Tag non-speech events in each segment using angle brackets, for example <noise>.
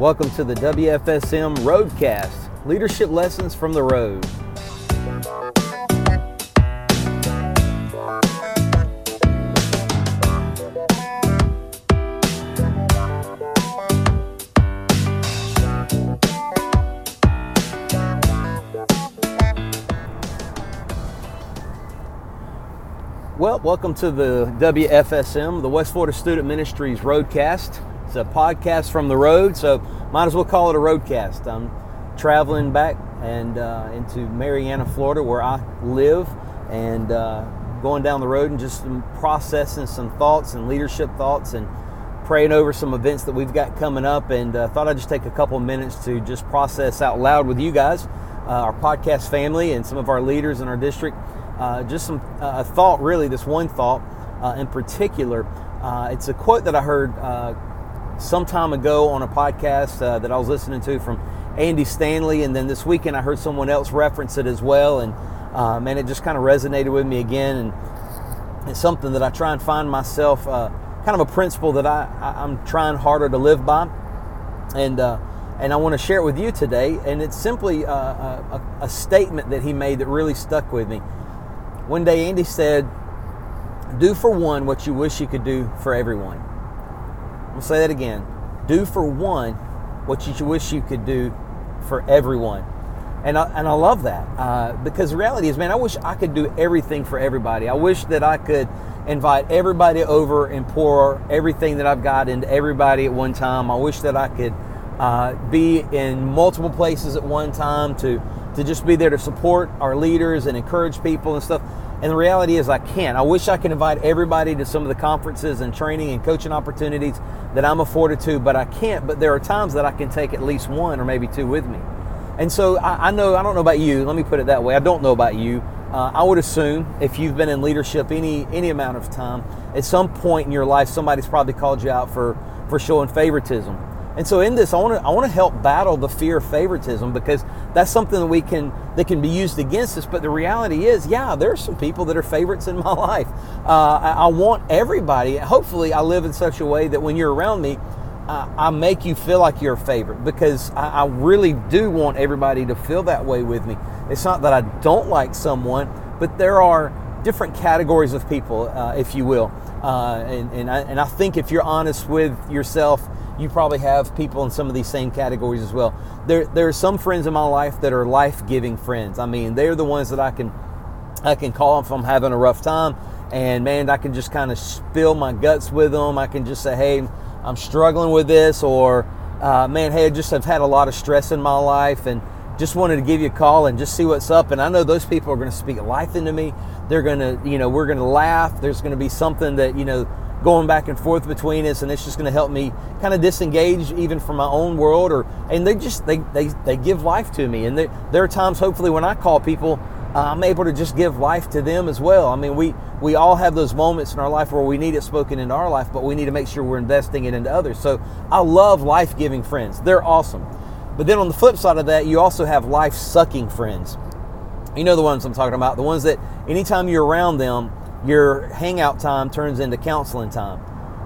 Welcome to the WFSM Roadcast Leadership Lessons from the Road. Well, welcome to the WFSM, the West Florida Student Ministries Roadcast. It's a podcast from the road, so might as well call it a roadcast. I'm traveling back and uh, into Marianna, Florida, where I live, and uh, going down the road and just processing some thoughts and leadership thoughts and praying over some events that we've got coming up. And uh, thought I'd just take a couple minutes to just process out loud with you guys, uh, our podcast family, and some of our leaders in our district uh, just some uh, thought, really, this one thought in particular. It's a quote that I heard some time ago on a podcast uh, that I was listening to from Andy Stanley, and then this weekend I heard someone else reference it as well, and uh, man, it just kind of resonated with me again, and it's something that I try and find myself uh, kind of a principle that I, I am trying harder to live by, and uh, and I want to share it with you today. And it's simply a, a, a statement that he made that really stuck with me. One day, Andy said, Do for one what you wish you could do for everyone. I'll say that again. Do for one what you wish you could do for everyone. And I, and I love that uh, because the reality is, man, I wish I could do everything for everybody. I wish that I could invite everybody over and pour everything that I've got into everybody at one time. I wish that I could uh, be in multiple places at one time to to just be there to support our leaders and encourage people and stuff. And the reality is, I can't. I wish I could invite everybody to some of the conferences and training and coaching opportunities that I'm afforded to, but I can't. But there are times that I can take at least one or maybe two with me. And so I, I know, I don't know about you, let me put it that way. I don't know about you. Uh, I would assume if you've been in leadership any any amount of time, at some point in your life, somebody's probably called you out for for showing favoritism. And so in this, I want to I want to help battle the fear of favoritism because that's something that we can that can be used against us. But the reality is, yeah, there are some people that are favorites in my <laughs> life. Uh, I, I, want everybody. Hopefully, I live in such a way that when you're around me, uh, I make you feel like you're a favorite because I, I really do want everybody to feel that way with me. It's not that I don't like someone, but there are different categories of people, uh, if you will. Uh, and, and, I, and I think if you're honest with yourself you probably have people in some of these same categories as well. There, there are some friends in my life that are life-giving friends. I mean, they're the ones that I can, I can call if I'm having a rough time, and man, I can just kind of spill my guts with them. I can just say, hey, I'm struggling with this, or uh, man, hey, I just have had a lot of stress in my life, and just wanted to give you a call and just see what's up. And I know those people are going to speak life into me. They're going to, you know, we're going to laugh. There's going to be something that, you know, going back and forth between us and it's just going to help me kind of disengage even from my own world or and they just they they, they give life to me. And there, there are times hopefully when i call people uh, i'm able to just give life to them as well. I mean we we all have those moments in our life where we need it spoken into our life but we need to make sure we're investing it into others. So i love life-giving friends. They're awesome. But then on the flip side of that you also have life-sucking friends. You know the ones i'm talking about the ones that anytime you're around them your hangout time turns into counseling time.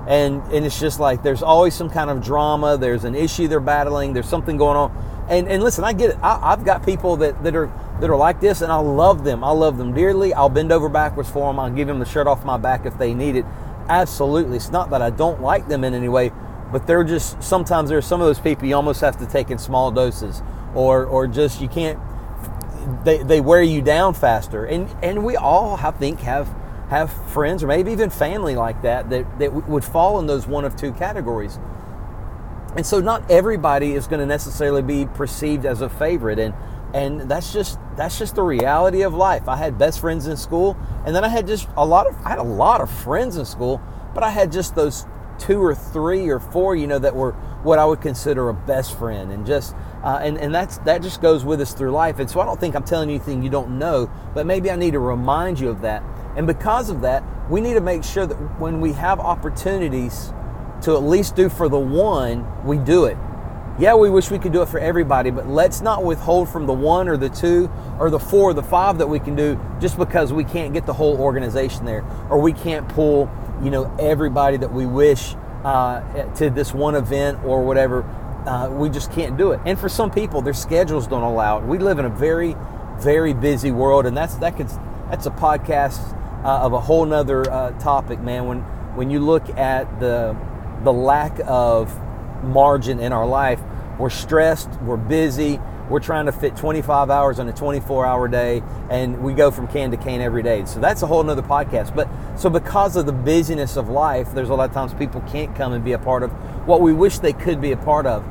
And, and it's just like there's always some kind of drama, there's an issue they're battling, there's something going on. And, and listen, I get it. I, I've got people that, that are that are like this, and I love them. I love them dearly. I'll bend over backwards for them. I'll give them the shirt off my back if they need it. Absolutely. It's not that I don't like them in any way, but they're just sometimes there are some of those people you almost have to take in small doses, or or just you can't. They, they wear you down faster, and and we all I think have have friends or maybe even family like that that, that would fall in those one of two categories. And so not everybody is going to necessarily be perceived as a favorite and and that's just that's just the reality of life. I had best friends in school and then I had just a lot of I had a lot of friends in school, but I had just those two or three or four, you know, that were what I would consider a best friend, and just uh, and and that's that just goes with us through life. And so I don't think I'm telling you anything you don't know, but maybe I need to remind you of that and because of that, we need to make sure that when we have opportunities to at least do for the one, we do it. Yeah, we wish we could do it for everybody, but let's not withhold from the one or the two or the four or the five that we can do just because we can't get the whole organization there or we can't pull, you know, everybody that we wish uh, to this one event or whatever. uh, we just can't do it. And for some people, their schedules don't allow it. We live in a very, very busy world, and that's that could that's a podcast uh, of a whole nother uh, topic, man. When when you look at the the lack of margin in our life, we're stressed, we're busy, we're trying to fit 25 hours on a 24 hour day and we go from can to can every day. So that's a whole nother podcast. But so because of the busyness of life there's a lot of times people can't come and be a part of what we wish they could be a part of.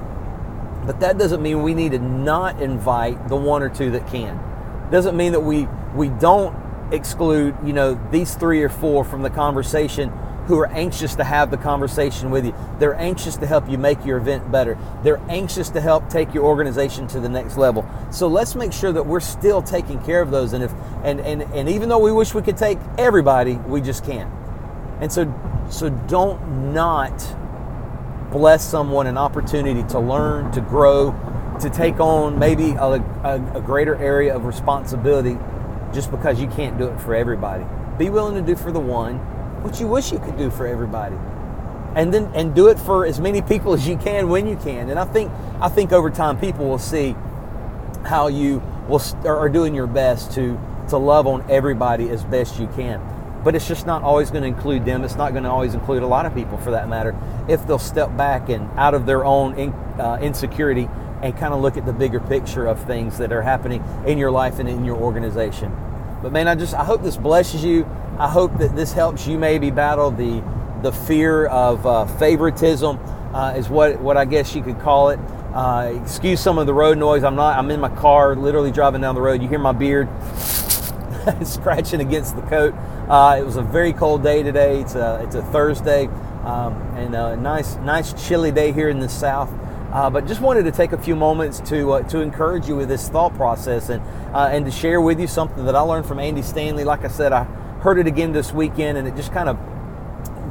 But that doesn't mean we need to not invite the one or two that can. Doesn't mean that we we don't exclude you know these three or four from the conversation who are anxious to have the conversation with you. They're anxious to help you make your event better. They're anxious to help take your organization to the next level. So let's make sure that we're still taking care of those. And if and and, and even though we wish we could take everybody, we just can't. And so so don't not bless someone an opportunity to learn, to grow, to take on maybe a, a, a greater area of responsibility just because you can't do it for everybody. Be willing to do for the one what you wish you could do for everybody. And then and do it for as many people as you can when you can. And i think i think over time people will see how you will are doing your best to to love on everybody as best you can. But it's just not always going to include them. It's not going to always include a lot of people for that matter. If they'll step back and out of their own in, uh, insecurity and kind of look at the bigger picture of things that are happening in your life and in your organization but man i just i hope this blesses you I hope that this helps you maybe battle the the fear of uh, favoritism, uh, is what what I guess you could call it. Uh, excuse some of the road noise. I'm not. I'm in my car, literally driving down the road. You hear my beard <laughs> scratching against the coat. Uh, it was a very cold day today. It's a it's a Thursday, um, and a nice nice chilly day here in the south. Uh, but just wanted to take a few moments to uh, to encourage you with this thought process and uh, and to share with you something that I learned from Andy Stanley. Like I said, I heard it again this weekend, and it just kind of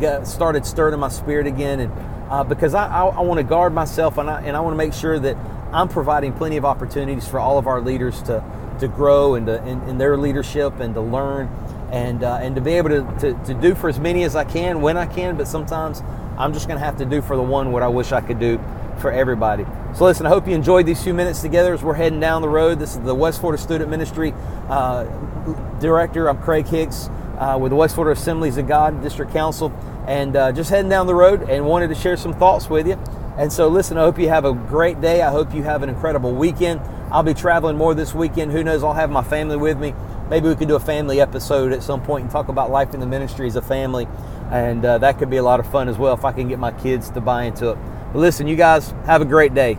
got, started stirring my spirit again. And uh, because I, I, I want to guard myself, and I, and I want to make sure that I'm providing plenty of opportunities for all of our leaders to to grow and to, in, in their leadership and to learn and uh, and to be able to, to, to do for as many as I can when I can. But sometimes I'm just going to have to do for the one what I wish I could do for everybody. So listen, I hope you enjoyed these few minutes together as we're heading down the road. This is the West Florida Student Ministry uh, Director. I'm Craig Hicks uh, with the West Florida Assemblies of God District Council, and uh, just heading down the road and wanted to share some thoughts with you. And so, listen, I hope you have a great day. I hope you have an incredible weekend. I'll be traveling more this weekend. Who knows? I'll have my family with me. Maybe we could do a family episode at some point and talk about life in the ministry as a family. And uh, that could be a lot of fun as well if I can get my kids to buy into it. But listen, you guys have a great day.